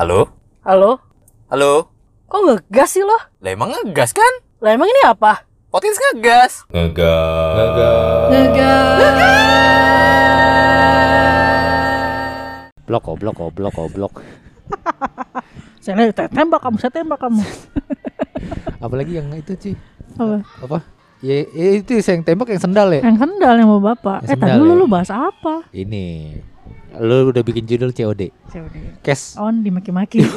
Halo? Halo? Halo? Kok ngegas sih lo? Lah emang ngegas kan? Lah emang ini apa? Potins ngegas. Ngegas. Blok goblok goblok goblok. Saya tembak kamu, saya tembak kamu. Apalagi yang itu cuy. Apa? Apa? Ya, ya itu yang tembak yang sendal ya. Yang sendal yang mau bapak. Yang eh tadi ya? lu bahas apa? Ini. Lu udah bikin judul COD. Cash. On dimaki-maki.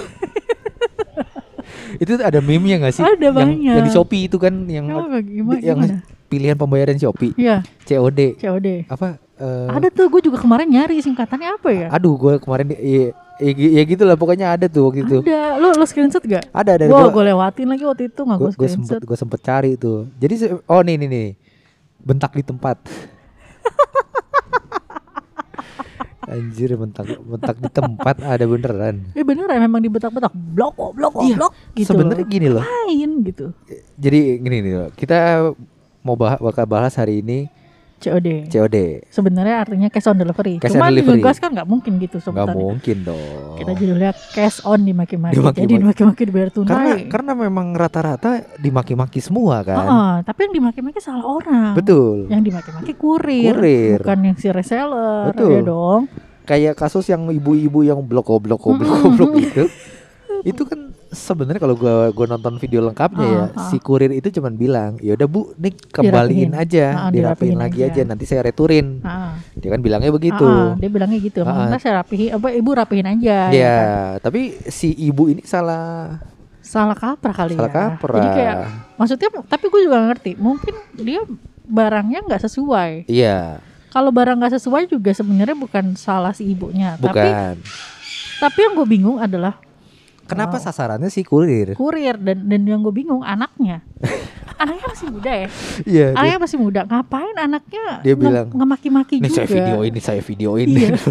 Itu ada meme-nya gak sih? Ada yang, banyak. Yang di Shopee itu kan yang Apa gimana? yang gimana? pilihan pembayaran Shopee. Iya, COD. COD. Apa? eh, Ada tuh, gue juga kemarin nyari singkatannya apa ya? Aduh, gue kemarin ya, ya, ya gitu lah pokoknya ada tuh waktu itu. Ada, lu lu screenshot gak? Ada ada Wah, gua- gue lewatin lagi waktu itu nggak gue gue sempet screenshot. gue sempet cari tuh jadi oh nih nih nih bentak di tempat anjir bentak bentak di tempat ada beneran Eh beneran memang dibetak-betak blok kok, blok kok, Iya, blok gitu. sebenarnya gini loh main gitu. jadi gini nih loh kita mau bahas bakal bahas hari ini COD. COD Sebenarnya artinya cash on delivery. Cash on Cuman delivery. ngegas kan nggak mungkin gitu nggak sebenarnya. mungkin dong Kita judulnya cash on dimaki-maki. Dimaki-maki. Jadi dimaki-maki dibayar tunai. karena karena memang rata-rata dimaki-maki semua kan Heeh, tapi yang dimaki-maki salah orang. betul Yang dimaki-maki kurir, Kurir. bukan yang si reseller. Betul. Ya dong. kayak kasus yang ibu-ibu yang blok goblok Mm-mm. goblok gitu itu kan sebenarnya kalau gua gua nonton video lengkapnya ya si kurir itu cuman bilang ya udah bu nih kembaliin Dirapihin. aja dirapiin dirapihin lagi aja. aja. nanti saya returin dia kan bilangnya begitu dia bilangnya gitu. Ah. Ntar saya rapihin, apa ibu rapihin aja. ya ya kan? tapi si ibu ini salah Salah kaprah kali salah ya. kaprah Jadi kayak maksudnya tapi gue juga ngerti. Mungkin dia barangnya nggak sesuai. iya Kalau barang nggak sesuai juga sebenarnya bukan salah si ibunya. Tapi bukan tapi yang gue bingung adalah kenapa Wow. sasarannya si kurir kurir dan dan yang gue bingung anaknya. anaknya masih muda ya. iya dia, Anaknya masih muda. Ngapain anaknya Dia nge- bilang, ngemaki-maki nih juga. saya video ini saya video ini Iya.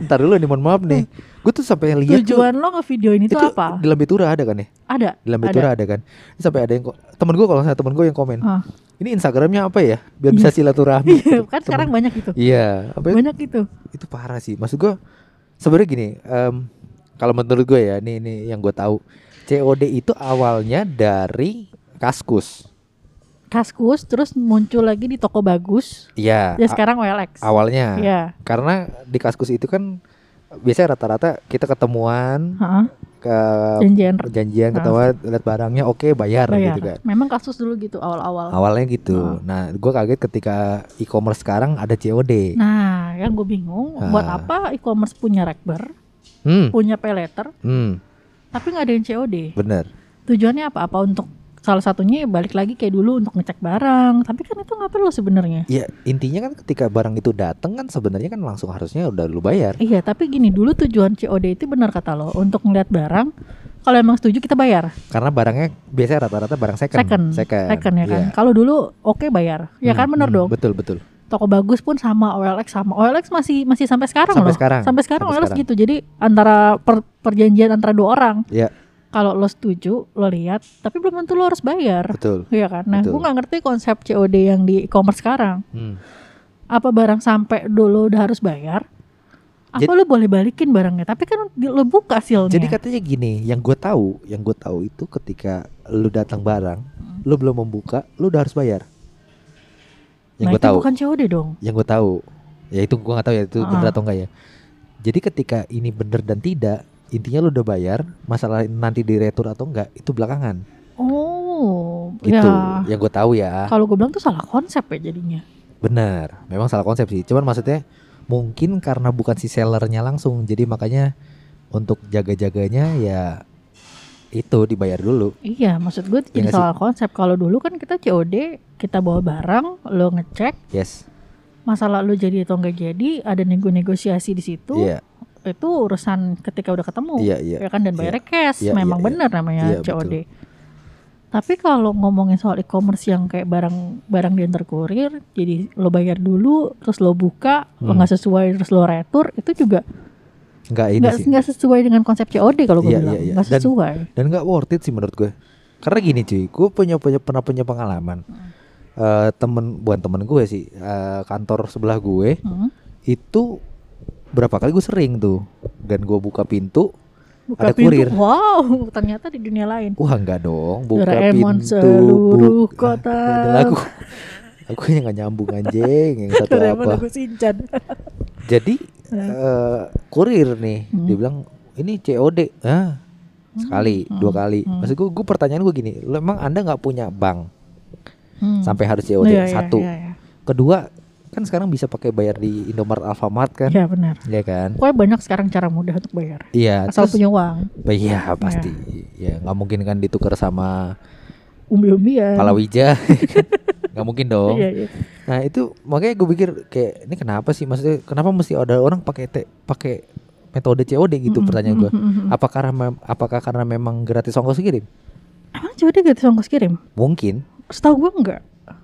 ntar dulu nih mohon maaf nih gue tuh sampai lihat tuh Tujuan lo ngevideo ini tuh apa? di Lambe Tura ada kan ya Ada. di Lambe ada. Tura ada kan Ini sampai ada yang kok temen gue kalau saya temen gue yang komen Ah. ini Instagramnya apa ya biar bisa silaturahmi Iya, kan Temen- sekarang banyak gitu. iya apa itu? Banyak gitu. itu parah sih maksud gue sebenarnya gini em, kalau menurut gue ya ini ini yang gue tahu COD itu awalnya dari Kaskus Kaskus terus muncul lagi di toko bagus. iya Ya sekarang OLX. awalnya Iya. karena di Kaskus itu kan biasanya rata-rata kita ketemuan Heeh. ke Janjian janjian ketemuan lihat barangnya oke bayar, bayar. gitu kan Memang kasus dulu gitu awal-awal. awalnya gitu Ah. nah gue kaget ketika e-commerce sekarang ada COD Nah, yang gue bingung buat Ah. apa e-commerce punya rekber, hmm punya pay letter, hmm tapi nggak ada yang COD. bener Tujuannya apa? Apa untuk salah satunya ya balik lagi kayak dulu untuk ngecek barang. Tapi kan itu nggak perlu sebenarnya. Ya intinya kan ketika barang itu datang kan sebenarnya kan langsung harusnya udah lu bayar. Iya, tapi gini dulu tujuan COD itu benar kata lo untuk ngeliat barang. Kalau emang setuju kita bayar. Karena barangnya biasanya rata-rata barang second. Second, Second, second ya kan. Iya. Kalau dulu oke bayar, ya kan Hmm, benar hmm, dong. Betul betul. Toko bagus pun sama OLX sama OLX masih masih sampai sekarang Sampai loh. sekarang. Sampai sekarang Sampai OLX sekarang. gitu. Jadi antara per- perjanjian antara dua orang. Iya. Kalau lo setuju, lo lihat, tapi belum tentu lo harus bayar. Betul. Iya kan? Nah, gue nggak ngerti konsep COD yang di e-commerce sekarang. Hmm. Apa barang sampai dulu udah harus bayar? Apa Jadi- lo boleh balikin barangnya? Tapi kan lo buka hasilnya. Jadi katanya gini, yang gue tahu, yang gue tahu itu ketika lu datang barang, Hmm. lu belum membuka, lu udah harus bayar. Yang nah, gue tahu, bukan COD dong. yang gue tahu, ya itu gue nggak tahu ya itu Ah. bener atau enggak ya. Jadi ketika ini bener dan tidak, intinya lu udah bayar, masalah nanti diretur atau enggak itu belakangan. Oh, Gitu, ya. yang gue tahu ya. Kalau gue bilang tuh salah konsep ya jadinya. Benar, memang salah konsep sih. Cuman maksudnya mungkin karena bukan si sellernya langsung, jadi makanya untuk jaga-jaganya ya itu dibayar dulu. Iya, maksud gue Iya jadi sih? salah konsep. Kalau dulu kan kita COD, kita bawa barang, lo ngecek, Yes, masalah lo jadi atau enggak jadi, ada nego-negosiasi di situ. iya, Itu urusan ketika udah ketemu. iya, iya. Ya kan dan bayarnya cash, Iya, memang iya, iya. benar namanya Iya, COD. Tapi kalau ngomongin soal e-commerce yang kayak barang barang diantar kurir, jadi lo bayar dulu, terus lo buka, lo Hmm. nggak sesuai, terus lo retur, itu juga Enggak ini nggak sih. nggak sesuai dengan konsep COD kalau gue Iya, bilang, iya, iya. nggak sesuai. Dan nggak worth it sih menurut gue. Karena gini cuy, gue punya, punya pernah punya pengalaman. Eh temen bukan temen gue sih, eh, kantor sebelah gue Hmm. itu berapa kali gue sering tuh dan gue buka pintu Buka Ada pintu, kurir. wow, ternyata di dunia lain. Wah enggak dong, buka Doraemon pintu. seluruh buka. kota. Ada lagu. Aku yang nggak nyambung anjing, yang satu Doraemon apa? aku Shinchan. Jadi eh, kurir nih, Hmm. dia bilang ini COD, ah sekali, Hmm. dua kali. Hmm. Maksud gue, gue pertanyaan gue gini, lo emang anda nggak punya bank Hmm. sampai harus COD Iya, iya, satu, iya, iya. kedua kan sekarang bisa pakai bayar di Indomaret, Alfamart kan, Iya benar. ya kan? Pokoknya banyak sekarang cara mudah untuk bayar. Iya, Asal terus- punya uang. Iya pasti, ya nggak mungkin kan ditukar sama Umbi-umbian. palawija, nggak mungkin dong. Iya, iya. Nah itu makanya gue pikir kayak ini kenapa sih maksudnya kenapa mesti ada orang pakai te- pakai metode COD gitu Mm-mm, pertanyaan gue. mm-mm, mm-mm. Apakah karena apakah karena memang gratis ongkos kirim? Emang COD gratis ongkos kirim? Mungkin. Setahu gue enggak.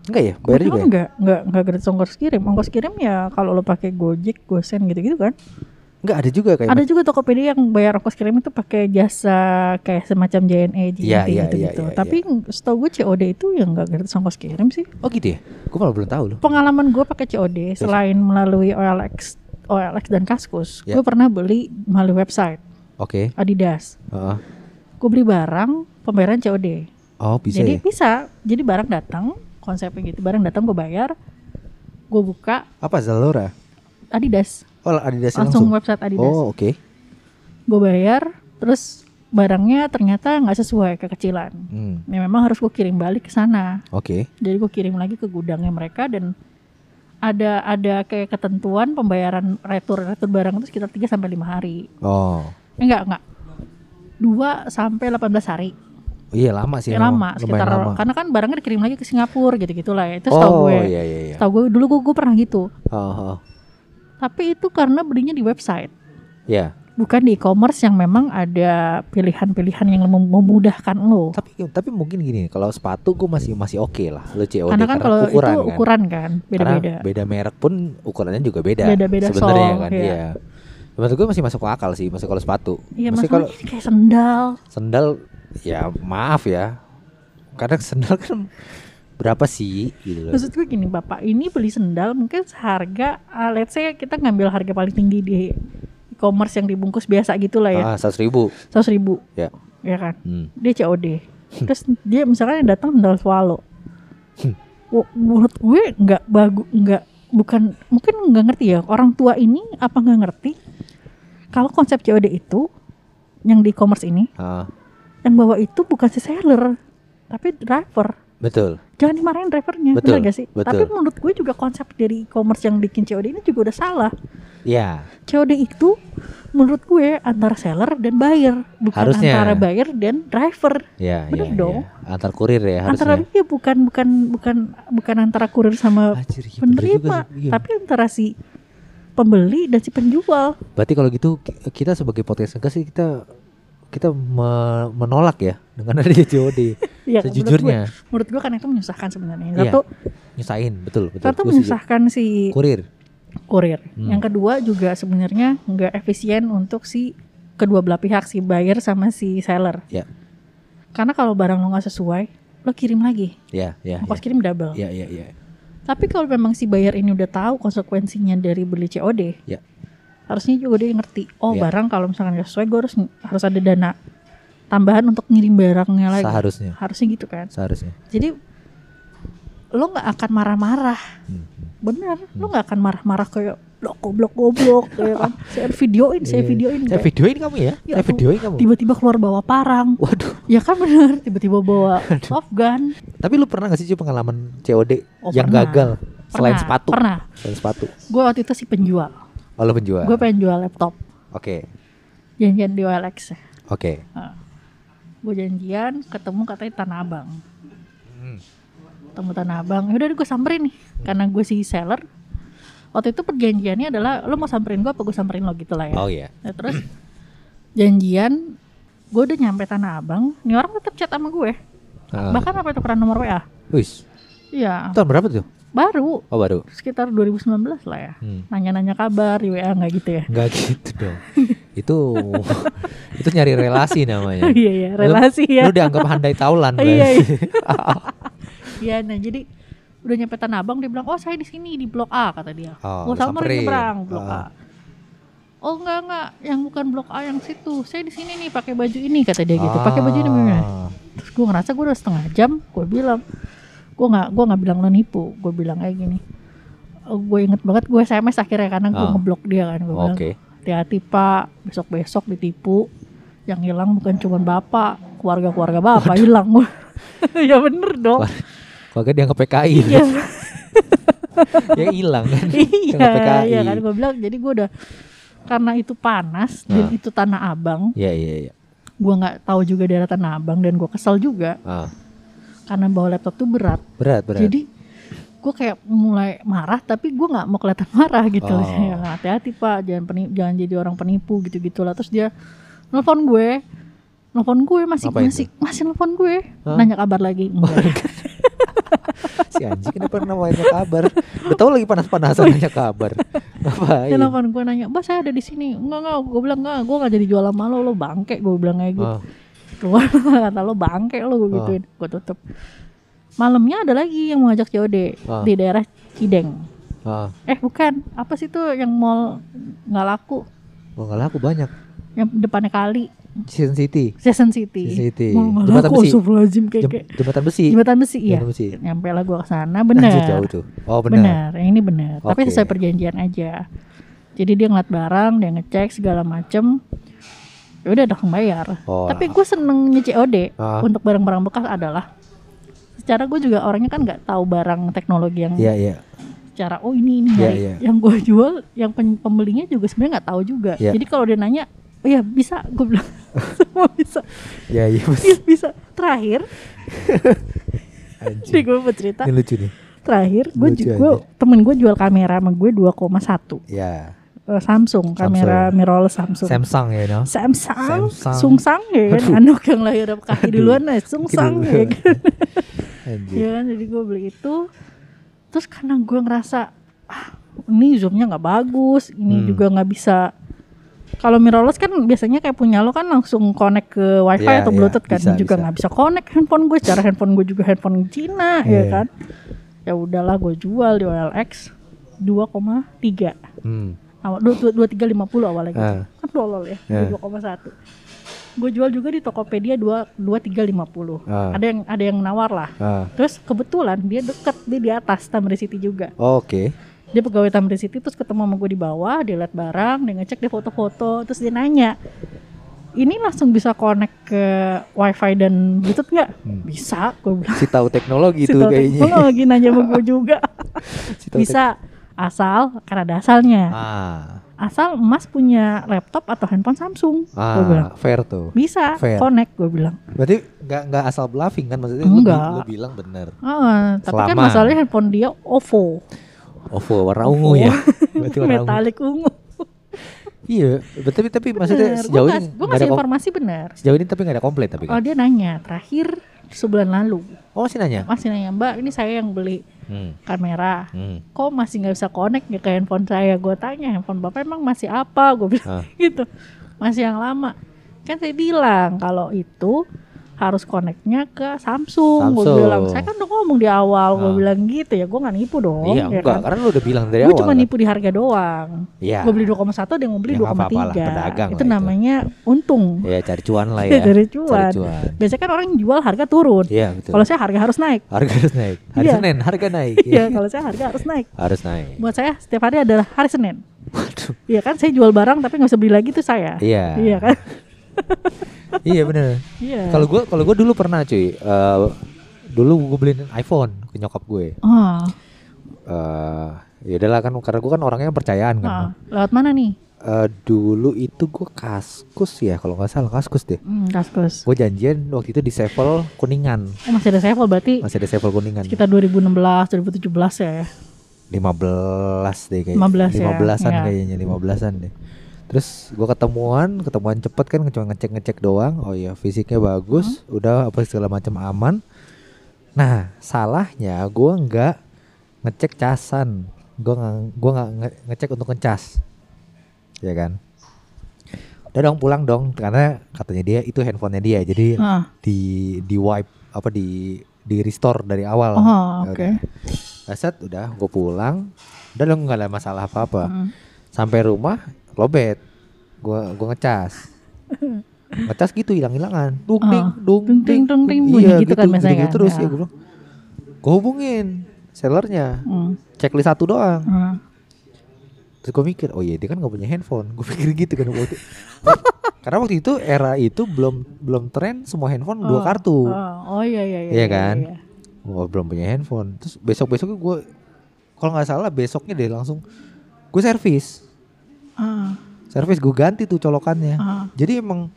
Enggak ya? Bayar juga ya? enggak, enggak, enggak gratis ongkos kirim. Ongkos kirim ya kalau lo pakai Gojek, Gosen gitu-gitu kan. Enggak ada juga kayak Ada juga Tokopedia yang bayar ongkos kirim itu pakai jasa kayak semacam JNE, Iya, iya, gitu-gitu. iya, iya, Tapi setahu gue COD itu yang enggak gratis ongkos kirim sih. Oh gitu ya? Gue malah belum tahu loh. Pengalaman gue pakai COD selain melalui OLX, OLX dan Kaskus, Ya. gue pernah beli melalui website Oke. Adidas. Heeh. Gue beli barang pembayaran COD. Oh bisa Jadi ya? bisa. Jadi barang datang, konsepnya gitu. Barang datang gue bayar, gue buka Apa Zalora? Adidas, Oh Adidas langsung, langsung. website Adidas. Oh oke. Gue bayar, terus barangnya ternyata nggak sesuai kekecilan. Hmm. Ya memang harus gue kirim balik ke sana. Oke. Jadi gue kirim lagi ke gudangnya mereka dan ada ada kayak ketentuan pembayaran retur retur barang itu sekitar 3 sampai 5 hari. Oh. Enggak, enggak. 2 sampai 18 hari. Iya lama sih. Ya, lama, sekitar lama. karena kan barangnya dikirim lagi ke Singapura gitu-gitu lah ya. Itu setahu Oh gue. iya iya iya. Setahu gue dulu gue, gue pernah gitu. Oh, oh. Tapi itu karena belinya di website, Ya. bukan di e-commerce yang memang ada pilihan-pilihan yang mem- memudahkan lo. Tapi tapi mungkin gini, kalau sepatu gue masih masih oke lah. Lo COD karena kan kalau ukuran itu kan. ukuran kan, beda-beda. Karena beda merek pun ukurannya juga beda. Beda-beda sebenarnya kan. iya. Iya. Menurut gue masih masuk akal sih, masuk kalau sepatu. Iya, masalahnya kalau kayak sendal. sendal ya maaf ya. Kadang sendal kan berapa sih gitu loh. Maksud gue gini, Bapak ini beli sendal mungkin seharga, uh, let's say kita ngambil harga paling tinggi di e-commerce yang dibungkus biasa gitu lah ya, Ah, seratus ribu. 100 ribu. Ya. Ya kan? Hmm. Dia COD. Terus dia misalkan yang datang sendal swallow. Wo- Menurut gue nggak bagus, nggak bukan mungkin nggak ngerti ya orang tua ini apa nggak ngerti kalau konsep COD itu yang di e-commerce ini Ah, yang bawa itu bukan si seller tapi driver betul. jangan dimarahin drivernya Betul, benar gak sih betul. tapi menurut gue juga konsep dari e-commerce yang bikin COD ini juga udah salah Ya, COD itu menurut gue antara seller dan buyer bukan Harusnya. antara buyer dan driver ya, Bener ya, dong. ya. Antar kurir ya antara harusnya. iya bukan bukan bukan bukan antara kurir sama iya bener juga penerima sih. Iya. tapi antara si pembeli dan si penjual Berarti kalau gitu ki- kita sebagai podcast sih kita kita me- menolak ya dengan adanya COD. ya Sejujurnya menurut gue, menurut gue kan itu menyusahkan sebenarnya Iya, satu nyusahin, betul, betul. satu menyusahkan si Kurir. kurir. Hmm. Yang kedua juga sebenarnya nggak efisien untuk si kedua belah pihak si buyer sama si seller. Ya. Karena kalau barang lo nggak sesuai, lo kirim lagi, Ya, ya. ongkos kirim double. Ya, ya, ya. Tapi kalau memang si buyer ini udah tahu konsekuensinya dari beli COD, Ya. harusnya juga dia ngerti. Oh Ya. barang kalau misalkan nggak sesuai, gue harus harus ada dana tambahan untuk ngirim barangnya lagi. Seharusnya, Harusnya gitu kan. seharusnya. Jadi lo nggak akan marah-marah, Hmm. bener. Lo nggak akan marah-marah kayak blok goblok goblok, ya kan. Saya videoin, saya Iya. videoin. Saya kayak, videoin kamu ya. Ya Saya videoin kamu. tiba-tiba keluar bawa parang. Waduh. Ya kan bener, tiba-tiba bawa soft gun. Tapi lu pernah gak sih pengalaman COD Oh, yang pernah. gagal selain Pernah, sepatu? Pernah. Selain sepatu. Gue waktu itu si penjual. Oh, lu penjual. Gue pengen jual laptop. Oke. Janjian di OLX. Oke. Gue janjian ketemu katanya Tanah Abang. Hmm. Ketemu Tanah Abang. Yaudah gue samperin nih. Karena gue si seller. Waktu itu perjanjiannya adalah lo mau samperin gue apa gue samperin lo gitu lah ya. Oh iya. Nah, terus janjian gue udah nyampe Tanah Abang. Nih orang tetap chat sama gue. Ah. Bahkan apa tukeran nomor WA. Wis. Iya, Tahun berapa tuh? baru Oh, baru. sekitar 2019 lah ya. Hmm. Nanya-nanya kabar di WA nggak gitu ya. Enggak gitu dong. itu itu nyari relasi namanya. iya iya, relasi Lu- ya. Lu dianggap handai taulan Iya, berarti. Iya, nah jadi udah nyampe Tanah Abang dia bilang, "Oh, saya di sini di Blok A," kata dia. Oh, Gua samperin. nyebrang Blok Ah. A. oh enggak enggak yang bukan blok A yang situ saya di sini nih pakai baju ini kata dia gitu pakai baju ini gimana Ah. terus gue ngerasa gue udah setengah jam gue bilang gue nggak gue nggak bilang lo nipu gue bilang kayak gini Oh, gue inget banget gue sms akhirnya karena gue Ah. ngeblok dia kan gue bilang Oke. Hati-hati pak besok besok ditipu yang hilang bukan cuma bapak keluarga keluarga bapak hilang ya bener dong Kalau dia nge PKI. Iya. ya hilang kan. iya PKI. iya kan gue bilang jadi gue udah karena itu panas dan Ah. itu tanah abang Iya iya iya. gue nggak tahu juga daerah tanah abang dan gue kesel juga Ah, karena bawa laptop tuh berat berat berat. jadi gue kayak mulai marah tapi gue nggak mau kelihatan marah gitu. Oh. ya hati-hati pak jangan peni- jangan jadi orang penipu gitu gitulah terus dia nelfon gue nelfon gue masih Ngapain masih masih nelfon gue. Hah? nanya kabar lagi enggak. si anjing kenapa namanya kabar? Udah tahu lagi panas-panasan nanya kabar. Ngapain? dia nelfon gue nanya mbak saya ada di sini. Enggak enggak. Gue bilang enggak gue nggak jadi jual sama lo lo bangke gue bilang kayak gitu. Ah, keluar kata lo bangke lo gue Oh. gituin. Gue tutup malamnya ada lagi yang mau ngajak COD Ah. di daerah Cideng ah. eh bukan apa sih tuh yang mall nggak laku Oh, nggak laku banyak. yang depannya kali Season City. Season City. Season City. Mall Jembatan laku, besi. kayak, Jem- kayak jembatan besi. jembatan besi iya. Jembatan besi. Nyampe lah gua ke sana Anjir, bener. jauh tuh. Oh benar. bener, yang ini bener. Tapi Oke. sesuai perjanjian aja. Jadi dia ngeliat barang, dia ngecek segala macem. Ya udah langsung bayar. Oh. Tapi gue senengnya COD Ah. untuk barang-barang bekas adalah secara gue juga orangnya kan nggak tahu barang teknologi yang Iya iya. secara oh ini ini Iya, nyari. iya. yang gue jual yang pembelinya juga sebenarnya nggak tahu juga Iya. jadi kalau dia nanya oh ya bisa gue bilang semua bisa Iya iya. Iya, bisa terakhir ini Anjing. gue mau cerita Ini lucu nih. terakhir gue juga temen gue jual kamera sama gue 2,1 Ya. Eh, Samsung kamera mirrorless Samsung Samsung ya no. Samsung, Samsung. Sungsang ya kan, anak yang lahir kaki duluan nah, Sungsang ya kan. Anjir. ya kan jadi gue beli itu terus karena gue ngerasa ah ini zoomnya nggak bagus ini Hmm. juga nggak bisa kalau mirrorless kan biasanya kayak punya lo kan langsung connect ke wifi Iya, atau iya, bluetooth kan bisa, juga bisa. nggak bisa connect handphone gue secara handphone gue juga handphone Cina ya Iya. kan ya udahlah gue jual di OLX 2,3 Hmm. awal dua tiga lima puluh awalnya gitu. Ah. kan tolol ya Ah. dua koma satu gue jual juga di Tokopedia dua dua tiga lima puluh Ah. ada yang ada yang nawar lah Ah. terus kebetulan dia deket dia di atas Tamrin City juga Oke. dia pegawai Tamrin City terus ketemu sama gue di bawah dia lihat barang dia ngecek dia foto-foto terus dia nanya ini langsung bisa connect ke wifi dan bluetooth nggak bisa gue bilang Si tahu teknologi tahu kayaknya. teknologi nanya sama gue juga Si tahu tek- bisa asal karena ada asalnya Ah. asal emas punya laptop atau handphone Samsung gue bilang Ah, fair tuh. bisa Fair. connect gue bilang Berarti nggak nggak asal bluffing kan maksudnya lu, Enggak. lu bilang bener. Ah, tapi kan masalahnya handphone dia OVO OVO warna ungu ya. Berarti warna metalik ungu Iya, tapi tapi maksudnya Bener. sejauh Gua ini nggak ngasih informasi benar sejauh ini tapi nggak ada komplain tapi oh kan. dia nanya terakhir sebulan lalu Oh masih nanya. masih nanya mbak ini saya yang beli Hmm. kamera Hmm. kok masih nggak bisa connect ya ke handphone saya gue tanya handphone bapak emang masih apa gue bilang Ah. gitu masih yang lama kan saya bilang kalau itu harus connectnya ke Samsung, gue Samsung. bilang saya kan udah ngomong di awal gue Ah. bilang gitu ya gue nggak nipu dong Iya ya enggak, kan? karena lu udah bilang dari gue awal. cuma kan. nipu di harga doang Iya. gue beli 2,1 dia mau beli Ya, lah, 2,3 pedagang itu namanya untung Iya, cari cuan lah ya. dari cuan. Cari cuan. biasanya kan orang jual harga turun Iya, betul. kalau saya harga harus naik harga harus naik. Hari Iya. Senin harga naik. iya kalau saya harga harus naik harus naik. buat saya setiap hari adalah hari Senin Waduh. Iya kan saya jual barang tapi nggak bisa beli lagi tuh saya Iya. iya kan iya bener. iya Kalau gua kalau gua dulu pernah cuy. eh, dulu gue beliin iPhone ke nyokap gue. oh, eh ya udahlah kan karena gue kan orangnya percayaan kan. oh. lewat mana nih Eh, dulu itu gue kaskus ya kalau nggak salah kaskus deh. hmm, kaskus Gue janjian waktu itu di Sevel Kuningan. oh, masih ada sevel berarti Masih ada Sevel Kuningan. sekitar 2016 2017 ya 15 deh kayaknya. 15 ya, 15-an ya. kayaknya, 15-an deh. Terus gue ketemuan, ketemuan cepet kan cuma ngecek-ngecek doang. Oh iya, fisiknya bagus, udah apa segala macam aman. Nah, salahnya gue nggak ngecek casan. Gue nggak gua nggak nge- ngecek untuk ngecas. Ya kan? Udah dong pulang dong karena katanya dia itu handphonenya dia. Jadi Ah. di di wipe apa di di restore dari awal. Oh, oke. udah. Nah, set udah gue pulang. Udah dong nggak ada masalah apa-apa. Mm. Sampai rumah lobet. Gua gua ngecas. ngecas gitu hilang-hilangan. Dung Oh, ding dung dung ding, dung ding, bunyi Iya, gitu kan biasanya kan, terus ya. ya gue bilang. Gua hubungin sellernya. Hmm. Checklist satu doang. Hmm. Terus gue mikir, oh iya dia kan gak punya handphone. Gue pikir gitu kan waktu Karena waktu itu era itu belum belum tren semua handphone dua Oh, kartu. Oh, oh iya iya iya. Iya kan? iya. Gue belum punya handphone. Terus besok besoknya gue, kalau nggak salah besoknya deh langsung gue servis. Ah, Servis gue ganti tuh colokannya. ah. Jadi emang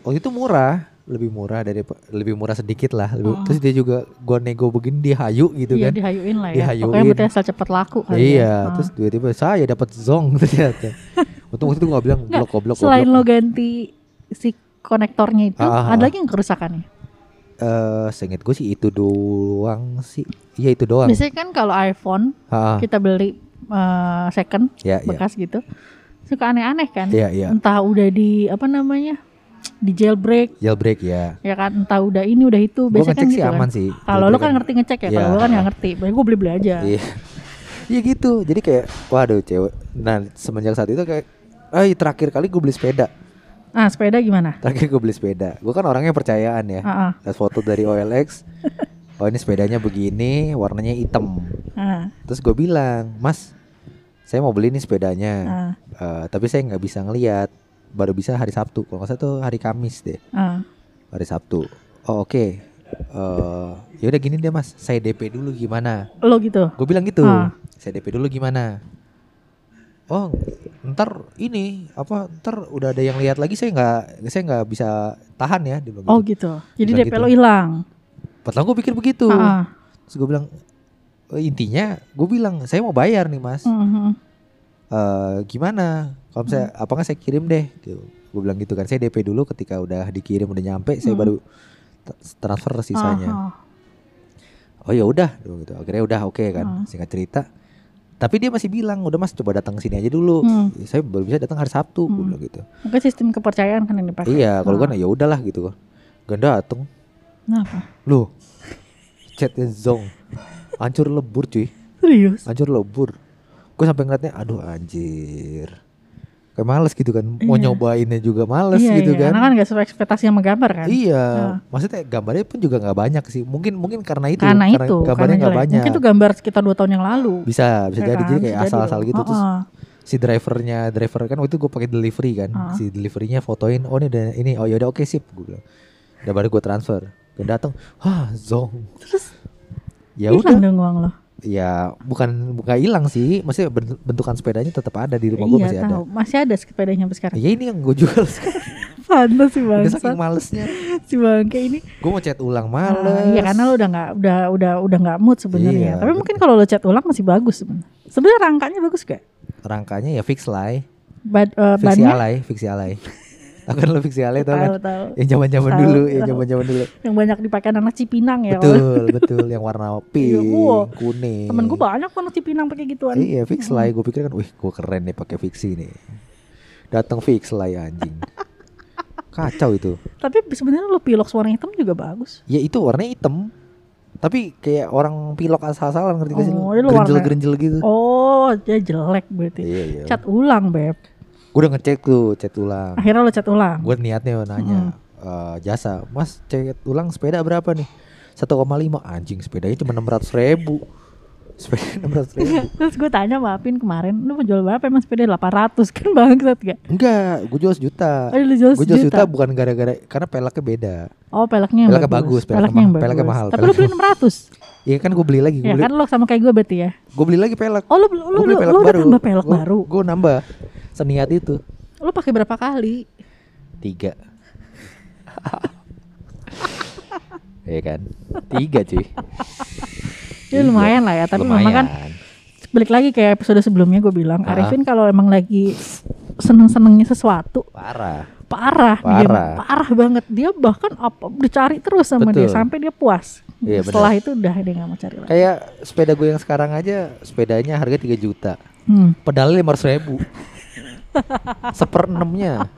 waktu itu murah, lebih murah dari lebih murah sedikit lah. Lebih- Oh. Terus dia juga gue nego begini dia hayu gitu iya kan. dihayuin lah ya. Dihayuin. Pokoknya berarti asal cepat laku kali Iya, ya. Terus tiba-tiba saya dapat zong ternyata. Untung waktu itu gue bilang blok goblok Selain goblok. lo ganti si konektornya itu, ah, ada lagi yang kerusakannya. Eh, seinget gue sih itu doang sih. Iya itu doang. Biasanya kan kalau iPhone ah. kita beli eh, second ya, ya. bekas gitu, suka aneh-aneh kan. Iya, iya. Entah udah di apa namanya, di jailbreak, Jailbreak ya. ya kan. Entah udah ini udah itu. Biasanya ngecek kan sih gitu aman kan. sih. Kalau lo kan ngerti ngecek ya, kalau Iya. gue kan nggak ngerti. Pokoknya gue beli-beli aja. Iya. Iya gitu. Jadi kayak waduh cewek. Nah, semenjak saat itu kayak eh terakhir kali gue beli sepeda. Ah sepeda gimana? Terakhir gue beli sepeda. Gue kan orangnya percayaan ya. Ah, ah, Lihat foto dari OLX. Oh ini sepedanya begini, warnanya hitam. ah, Terus gue bilang, Mas, saya mau beli nih sepedanya. ah, Eh, tapi saya nggak bisa ngelihat. Baru bisa hari Sabtu. Kalau nggak salah tuh hari Kamis deh. ah. Hari Sabtu. Oh oke. Eh, ya udah gini deh Mas, saya DP dulu gimana? Lo gitu. Gue bilang gitu. Ah. Saya DP dulu gimana? Oh, ntar ini apa? Ntar udah ada yang lihat lagi saya nggak saya nggak bisa tahan ya. Dia bilang Oh gitu. gitu. Jadi Bilang DP gitu. lo hilang. Pertama gue pikir begitu. Ah, ah. Terus gue bilang "Eh, intinya gue bilang saya mau bayar nih mas. Mhm. Eh, gimana? Kalau misalnya Hmm. apa nggak saya kirim deh. Gitu. Gue bilang gitu kan. Saya DP dulu ketika udah dikirim udah nyampe saya Hmm. baru transfer sisanya. Ah. Oh ya udah, gitu. Akhirnya udah oke kan. Hmm. Singkat cerita. Tapi dia masih bilang, udah mas coba datang ke sini aja dulu. Hmm. Saya baru bisa datang hari Sabtu, gue Hmm. bilang gitu. Mungkin sistem kepercayaan kan yang dipakai. Iya, kalau Ah. kan ya udahlah gitu. Gak dateng. Kenapa? Loh, chatnya zong, hancur lebur cuy, Serius? hancur lebur. Gue sampai ngeliatnya, aduh anjir. Kayak males gitu kan, mau Iya. nyobainnya juga males iya, gitu iya. kan. Karena kan gak sesuai ekspektasi sama gambar kan. Iya, Ah. maksudnya gambarnya pun juga nggak banyak sih. Mungkin mungkin karena itu, karena itu, gambarnya karena nggak jelek. banyak. Mungkin itu gambar sekitar dua tahun yang lalu. bisa bisa Ya jadi kan? jadi kayak asal-asal gitu terus Oh, oh. si drivernya driver kan waktu itu gue pakai delivery kan Ah. si deliverynya fotoin oh ini ini oh yaudah oke sip gue bilang udah baru gue transfer gue datang wah zong Terus ya udah dong uang lo. ya bukan bukan hilang sih ben- bentukan sepedanya tetap ada di rumah gue iya masih ada tahu. Masih ada sepedanya sampai sekarang. ya ini yang gue jual Pantas sih udah bangsa. saking malesnya Si bangke ini. gue mau chat ulang Ah, males iya karena lo udah nggak udah udah udah nggak mood sebenarnya. Iya, Tapi betul. mungkin kalau lo chat ulang masih bagus sebenarnya. Sebenarnya rangkanya bagus gak? rangkanya ya fix lie Bad, eh, fiksi bannya? alay fiksi alay Aku kan lo fiksi alay tau kan Tahu yang zaman zaman Tahu, dulu yang tahu. zaman zaman dulu Yang banyak dipakai anak Cipinang ya. betul betul yang warna pink Iya, gua. kuning Temen gue banyak anak Cipinang pakai gituan. Iya fix lah, gue pikir kan, wih gue keren nih pakai fiksi nih. Datang fix lah ya anjing. Kacau itu. Tapi sebenarnya lo pilok warna hitam juga bagus. Ya itu warnanya hitam. Tapi kayak orang pilok asal-asalan ngerti gak sih Oh, warna- Gerinjel-gerinjel gitu. Oh, dia jelek berarti. Iya iya. Cat ulang, Beb. Gue udah ngecek tuh chat ulang. Akhirnya lo cat ulang. Gue niatnya nanya eh, jasa, Mas chat ulang sepeda berapa nih? 1,5 anjing sepedanya cuma 600 ribu. Sepeda 600 ribu. Terus gue tanya sama Apin kemarin, lu mau jual berapa emang sepeda 800 kan bangsat gak? Enggak, gue jual sejuta. Oh, Gue jual sejuta sejuta? bukan gara-gara karena peleknya beda. Oh peleknya yang Peleknya bagus, peleknya peleknya yang mahal, peleknya bagus. mahal, Tapi lu beli peleknya 600 Iya kan gue beli lagi, gue Ya beli, kan lo sama kayak gue berarti ya gue beli lagi pelek. Oh beli lu, pelek lu udah baru. tambah pelek Gua- baru Gue nambah seniat itu Lu pakai berapa kali? tiga. Iya kan, tiga cuy. Ya lumayan lah ya Tapi memang Lumayan. kan balik lagi kayak episode sebelumnya gue bilang. Arifin kalau emang lagi seneng-senengnya sesuatu parah. Parah, dia Parah. parah banget dia bahkan apa dicari terus sama dia Betul. sampai dia puas Iya, setelah itu udah dia nggak mau cari lagi Kayak sepeda gue yang sekarang aja, sepedanya harga 3 juta. hmm. Pedalnya lima ribu. Seperenamnya.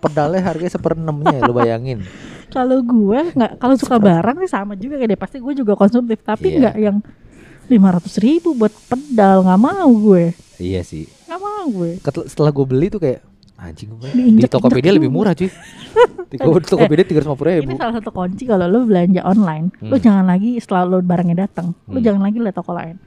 Pedalnya harganya seperenamnya, lu bayangin. kalau gue nggak kalau suka barang sih sama juga kayak dia pasti gue juga konsumtif tapi Iya. nggak yang lima ratus ribu buat pedal nggak mau gue Iya sih. nggak mau gue Setelah gue beli tuh kayak, Anjing gue. Di Tokopedia lebih murah cuy. Di Tokopedia tiga ratus ribu. Ini salah satu kunci kalau lu belanja online, Hmm. jangan lagi setelah lu barangnya datang, lu Hmm. jangan lagi lihat toko lain.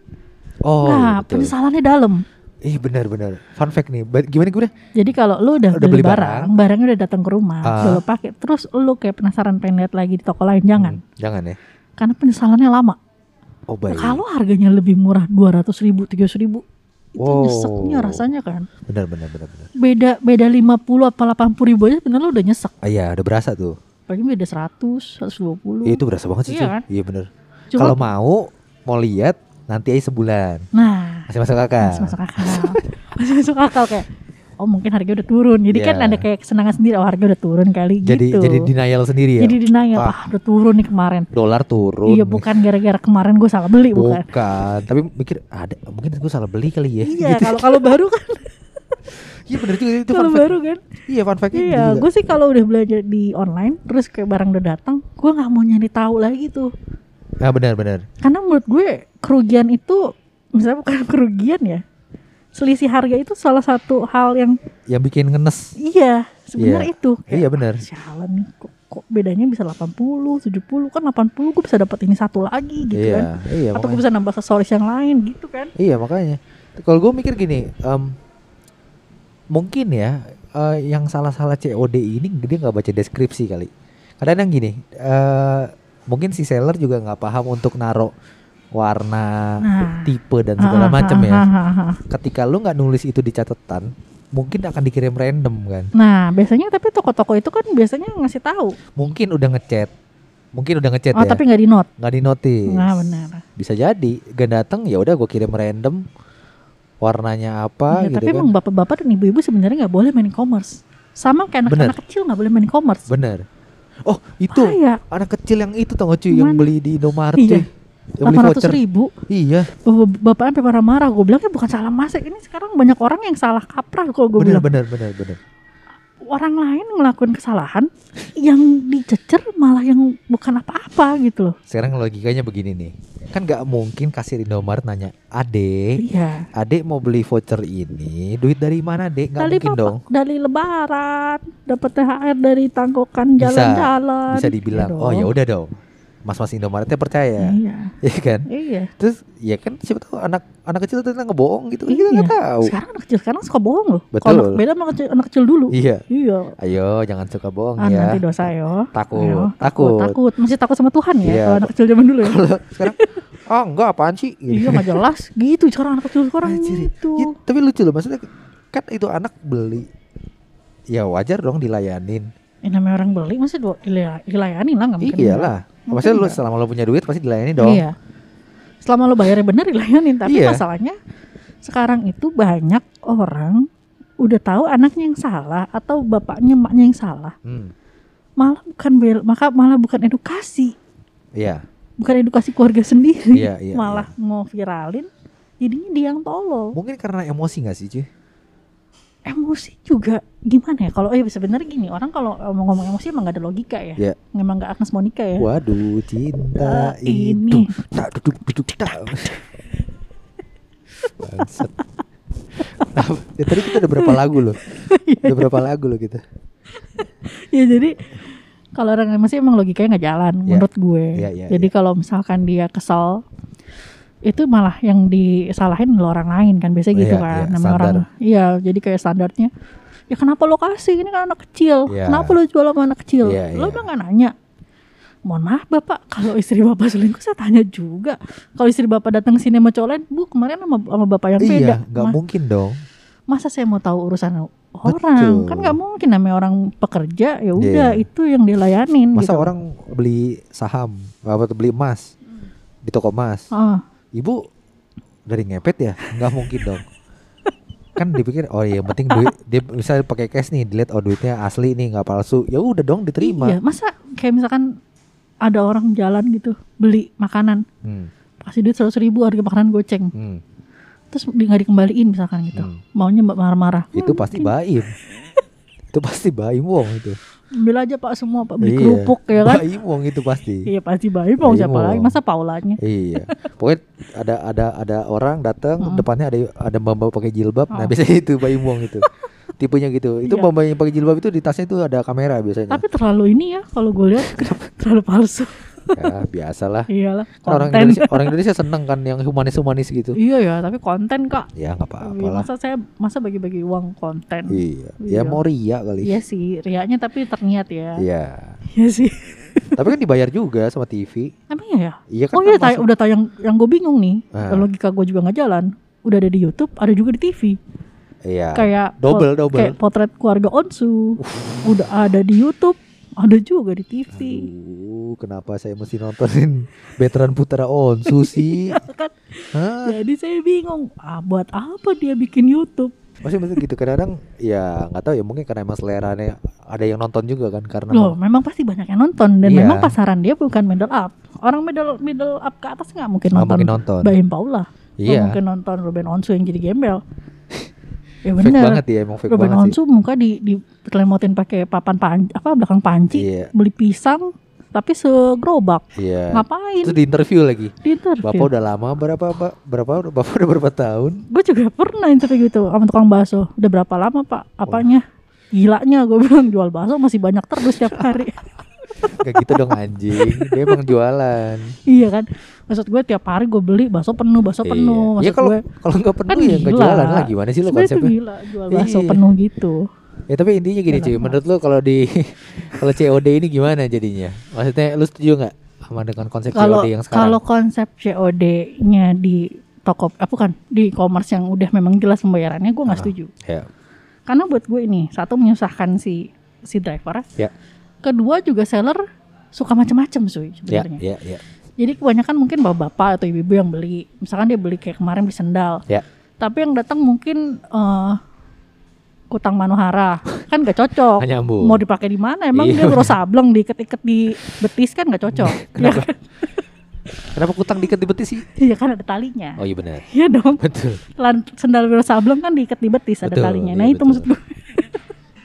Oh, nah, betul. penyesalannya dalam. Ih benar-benar. Fun fact nih. Gimana gue? Jadi kalau lu udah, Udah beli beli barang, barang. barangnya udah datang ke rumah, Ah. udah lu pakai, terus lu kayak penasaran pengen lihat lagi di toko lain, jangan. Hmm, jangan ya. Karena penyesalannya lama. Oh baik. Kalau harganya lebih murah 200 ribu, 300 ribu, itu Wow. nyeseknya rasanya kan. Benar benar benar benar. Beda beda 50 apa 80 ribu aja bener lu udah nyesek. Ah, iya, udah berasa tuh. Apalagi beda 100, 120. Iya, itu berasa banget sih Iya kan? Iya benar. Cuma- Kalau mau mau lihat nanti aja sebulan. Nah, Masih masuk akal. masih masuk akal. masih masuk akal kayak oh mungkin harga udah turun. Jadi kan Iya. ada kayak kesenangan sendiri oh harga udah turun kali Jadi gitu. jadi denial sendiri ya. Jadi denial, ah udah turun nih kemarin. Dolar turun. Iya bukan gara-gara kemarin gue salah beli bukan. Bukan. Tapi mikir ada mungkin gue salah beli kali ya. Iya kalau kalau baru kan Iya benar juga itu kalau baru kan. Iya fun fact Iya, gue sih kalau udah belanja di online terus kayak barang udah datang, gue nggak mau nyari tahu lagi tuh. Ah benar benar. Karena menurut gue kerugian itu misalnya bukan kerugian ya. Selisih harga itu salah satu hal yang Yang bikin ngenes. iya sebenarnya Iya. itu. Iya, benar. Sialan nih kok, kok bedanya bisa 80, 70 kan 80 gue bisa dapat ini satu lagi gitu iya, kan. iya Atau gue bisa nambah aksesoris yang lain gitu kan. Iya makanya. Kalau gue mikir gini, em, mungkin ya eh, yang salah-salah COD ini dia nggak baca deskripsi kali. Kadang-kadang gini, eh, mungkin si seller juga nggak paham untuk naro warna, Nah. tipe dan segala Ah, macam ah, ya. ah, ah, ah. Ketika lu nggak nulis itu di catatan, mungkin akan dikirim random kan. Nah, biasanya tapi toko-toko itu kan biasanya ngasih tahu. Mungkin udah ngechat, mungkin udah ngechat Oh, ya, tapi nggak di note. nggak di notice. Nah, benar. Bisa jadi, gak datang ya udah gue kirim random warnanya apa Iya, gitu tapi kan. emang bapak-bapak dan ibu-ibu sebenarnya nggak boleh main e-commerce. Sama kayak anak-anak kecil nggak boleh main e-commerce. Bener. Oh itu Bahaya. anak kecil yang itu tau gak cuy yang beli di Indomaret Iya. cuy. Yang beli 800 voucher. ribu. Iya. Bapak- Bapaknya sampai marah-marah. Gue bilang "Ya bukan salah masak. Ini sekarang banyak orang yang salah kaprah kalau gue bilang. bener bener bener. Orang lain ngelakuin kesalahan yang dicecer malah yang bukan apa-apa gitu loh. Sekarang logikanya begini nih. Kan gak mungkin kasir Indomaret nanya, Adek, Iya. adek mau beli voucher ini, duit dari mana dek? Gak Dari mungkin bapak, dong. dari lebaran, dapat THR dari tangkokan Bisa, jalan-jalan. Bisa dibilang, Iya oh ya udah dong. Mas-mas Indomaretnya percaya, Iya. Iya kan? Iya. Terus ya kan siapa tahu anak anak kecil ternyata ngebohong gitu kan kita Iya. nggak tahu. Sekarang anak kecil sekarang suka bohong loh. Betul. Kalau beda sama kecil, anak kecil dulu. Iya. Iya. Ayo jangan suka bohong Ah, ya. nanti dosa yo. Takut, Ayo, takut. takut. Masih takut sama Tuhan ya Iya. kalau anak kecil zaman dulu ya. Kalau sekarang oh enggak apaan sih? Gitu. iya nggak jelas gitu sekarang anak kecil sekarang Anjir. gitu. Ya, tapi lucu loh maksudnya kan itu anak beli ya wajar dong dilayanin. Ini namanya orang beli masih dilayani lah nggak mungkin. Iyalah. Maksudnya lu enggak. selama lu punya duit pasti dilayani dong. Iya. Selama lo bayarnya benar dilayanin, tapi Iya. masalahnya sekarang itu banyak orang udah tahu anaknya yang salah atau bapaknya emaknya yang salah. Hmm. Malah bukan bel, maka malah bukan edukasi, Iya. bukan edukasi keluarga sendiri. Iya, iya, malah mau viralin jadinya dia yang tolol. Mungkin karena emosi gak sih, cuy? Emosi juga gimana ya? Kalau eh sebenarnya gini, orang kalau ngomong-ngomong emosi emang gak ada logika ya. Iya. Emang gak Agnes Monica ya. Waduh, cinta itu ini. tak duduk duduk tak. Bangsat. Nah, ya tadi kita udah berapa lagu loh? Udah berapa lagu loh kita? ya jadi kalau orang emosi emang logikanya nggak jalan Iya. menurut gue. Iya, iya, jadi kalau misalkan dia kesal itu malah yang disalahin lo orang lain kan biasa gitu Iya, kan iya, namanya orang iya jadi kayak standarnya ya kenapa lo kasih ini kan anak kecil Iya. kenapa lo jual sama anak kecil Iya, lo iya. udah nggak nanya mohon maaf bapak kalau istri bapak selingkuh saya tanya juga kalau istri bapak datang sini sama cowok lain bu kemarin sama, sama bapak yang beda Iya, nggak Ma- mungkin dong. masa saya mau tahu urusan orang Betul. kan nggak mungkin namanya orang pekerja ya udah Iya. itu yang dilayanin Masa gitu. orang beli saham, apa beli emas di toko emas? Ah, Ibu dari ngepet ya? Nggak mungkin dong. Kan dipikir oh iya yang penting duit. Dia misalnya pakai cash nih dilihat oh duitnya asli nih nggak palsu. Ya udah dong diterima. Iya masa kayak misalkan ada orang jalan gitu beli makanan. Hmm, kasih duit seratus ribu harga makanan goceng. Hmm. terus nggak dikembaliin misalkan gitu. Hmm. maunya marah-marah. Itu pasti baim. Itu pasti baim wong itu ambil aja pak semua pak beli Iya, kerupuk ya kan baim wong itu pasti iya pasti mau Baim siapa wong. lagi masa Paulanya iya pokoknya ada ada ada orang datang Mm. depannya ada ada mbak pakai jilbab nah Oh. biasanya itu baim wong itu tipenya gitu. Itu Iya. mbak yang pakai jilbab itu di tasnya itu ada kamera biasanya. Tapi terlalu ini ya kalau gue lihat terlalu palsu. Ya biasalah. Iyalah, Kan orang. Indonesia orang Indonesia seneng kan yang humanis-humanis gitu. Iya ya, tapi konten kak. Ya nggak apa-apa Iya, lah. masa saya masa bagi-bagi uang konten. Iya. Iya. Ya mau ria kali. Iya sih, riaknya tapi terniat ya. Iya. Iya sih. Tapi kan dibayar juga sama TV. Emang iya ya? Iya kan. Oh iya, kan masuk- udah tayang yang gue bingung nih. Ah. Logika gue juga nggak jalan. Udah ada di YouTube, ada juga di TV. Iya. Kayak double double. Kayak potret keluarga Onsu. Udah ada di YouTube, ada juga di TV. Aduh, kenapa saya mesti nontonin Veteran Putra Onsu sih? Kan, Hah? Jadi saya bingung, ah, buat apa dia bikin YouTube? Maksudnya maksudnya gitu kadang-kadang ya nggak tahu ya mungkin karena emang seleranya ada yang nonton juga kan karena Loh, memang pasti banyak yang nonton dan Iya. memang pasaran dia bukan middle up. Orang middle middle up ke atas nggak mungkin nonton. mungkin nonton. Baim Paula. Iya. mungkin nonton Ruben Onsu yang jadi gembel. Ya fake bener. banget ya emang fake Ruben banget sih. Onsu muka di di telemotin pakai papan panci apa belakang panci, Iya. beli pisang tapi segerobak. Iya. Ngapain? Terus di interview lagi. Di interview. Bapak udah lama berapa Pak? Berapa Bapak udah berapa tahun? Gue juga pernah interview gitu sama tukang bakso. Udah berapa lama pak? Apanya? Gilanya gue bilang jual bakso masih banyak terus tiap hari. Kayak gitu dong anjing. Dia emang jualan. iya kan? Maksud gue tiap hari gue beli bakso penuh, bakso penuh. Iya Maksud kalau gue kalau nggak penuh kan ya nggak jualan lah gimana sih lo konsepnya? gila jual bakso Iya. penuh gitu. Ya tapi intinya gini cuy, menurut lo kalau di kalau COD ini gimana jadinya? Maksudnya lu setuju nggak sama dengan konsep Kalau COD yang sekarang? kalau konsep COD-nya di toko apa bukan di e-commerce yang udah memang jelas pembayarannya gue nggak Ah. setuju. ya, Karena buat gue ini satu menyusahkan si si driver. ya, Kedua juga seller suka macam-macam cuy ya, sebenarnya. ya, ya, Jadi kebanyakan mungkin bapak-bapak atau ibu-ibu yang beli. Misalkan dia beli kayak kemarin beli sendal. ya. Tapi yang datang mungkin eh kutang Manohara. Kan gak cocok. Mau dipakai di mana? Emang Iya, dia baru sableng diikat-ikat di betis kan gak cocok. Iya Kenapa? kan? Kenapa kutang diikat di betis sih? Iya kan ada talinya. Oh iya benar. Iya dong. Betul. Lan- Sendal Wiro Sableng kan diikat di betis ada Betul, talinya. iya, Nah itu betul. maksud gue.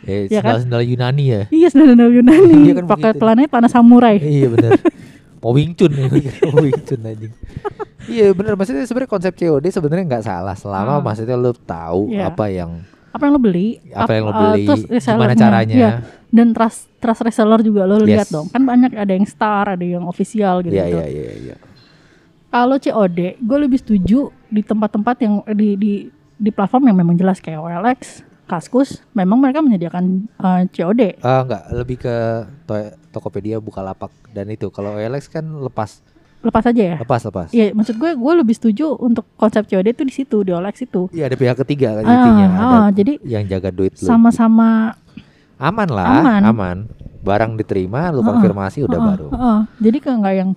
Eh, Iya kan? sendal-sendal Yunani ya. Iya sendal Yunani. Iya kan Pakai celananya tanah samurai. iya benar. Mau Wing Chun ya, mau Wing Chun anjing. Iya benar maksudnya sebenarnya konsep COD sebenarnya nggak salah selama Hmm. maksudnya lu tahu Iya. apa yang Apa yang lo beli? Apa yang lo eh, beli, terus gimana caranya. Iya. Dan trust trust reseller juga lo lihat Yes. dong. Kan banyak ada yang star, ada yang official gitu. Iya iya iya iya. Kalau COD, gue lebih setuju di tempat-tempat yang di di di platform yang memang jelas kayak OLX, Kaskus, memang mereka menyediakan eh, COD. Ah enggak, lebih ke to- Tokopedia, Bukalapak dan itu. Kalau OLX kan lepas, Lepas aja ya. lepas lepas. Iya, maksud gue gue lebih setuju untuk konsep COD itu di situ, di OLX itu. Iya ada pihak ketiga kan Ah, intinya. Ada jadi yang jaga duit lu. sama-sama Aman lah, Aman. aman. Barang diterima, lu konfirmasi udah ah, baru. ah. Jadi kan nggak yang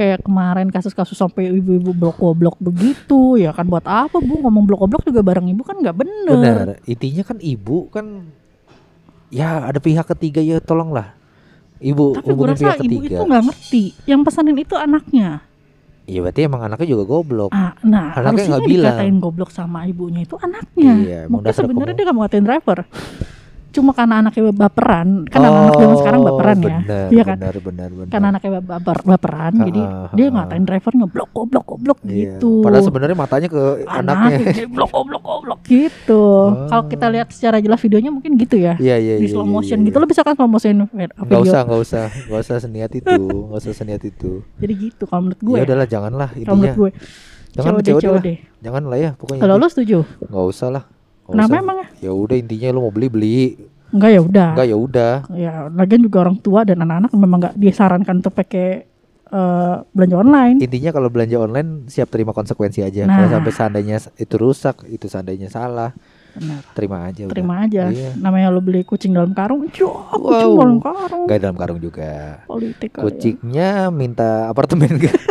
kayak kemarin kasus-kasus sampai ibu-ibu blok-blok begitu ya kan buat apa bu ngomong blok-blok juga barang ibu kan nggak bener. Benar. Intinya kan ibu kan ya ada pihak ketiga ya tolonglah. Ibu Tapi gue rasa pihak ibu ketiga. itu nggak ngerti. Yang pesanin itu anaknya. Iya berarti emang anaknya juga goblok. Ah, nah Anaknya harusnya nggak bilang. dikatain goblok sama ibunya itu anaknya. Iya, Mungkin sebenarnya dia nggak mau ngatain driver. Cuma karena anaknya baperan, kan anak-anak zaman sekarang baperan ya, Oh, benar, iya kan? Benar, benar, benar. Karena anaknya baper, baperan, Ah, jadi ah, dia ngatain drivernya blok goblok goblok Iya. gitu. Padahal sebenarnya matanya ke anaknya. Anaknya blok goblok goblok gitu. Oh. Kalau kita lihat secara jelas videonya mungkin gitu ya. Iya iya di iya, slow iya, motion iya, gitu lo bisa kan slow motion video. Nggak usah, nggak usah, nggak usah seniat itu, nggak usah seniat itu. Jadi gitu kalau menurut gue. Ya udahlah, janganlah kalau intinya. menurut gue. Jangan COD, COD, lah. COD. Jangan lah ya, pokoknya. Kalau lo setuju? nggak usah lah. Nggak Kenapa usah. emang ya? Ya udah intinya lu mau beli beli, Enggak ya udah. enggak ya udah. Ya, lagian juga orang tua dan anak-anak memang nggak disarankan untuk pakai eh, belanja online. Intinya kalau belanja online siap terima konsekuensi aja. Nah. Kalau sampai seandainya itu rusak, itu seandainya salah, Benar. terima aja. udah. Terima aja. Iya. Namanya lo beli kucing dalam karung, kucing Wow. dalam karung. Nggak dalam karung juga. Politik ya. Kucingnya minta apartemen gak?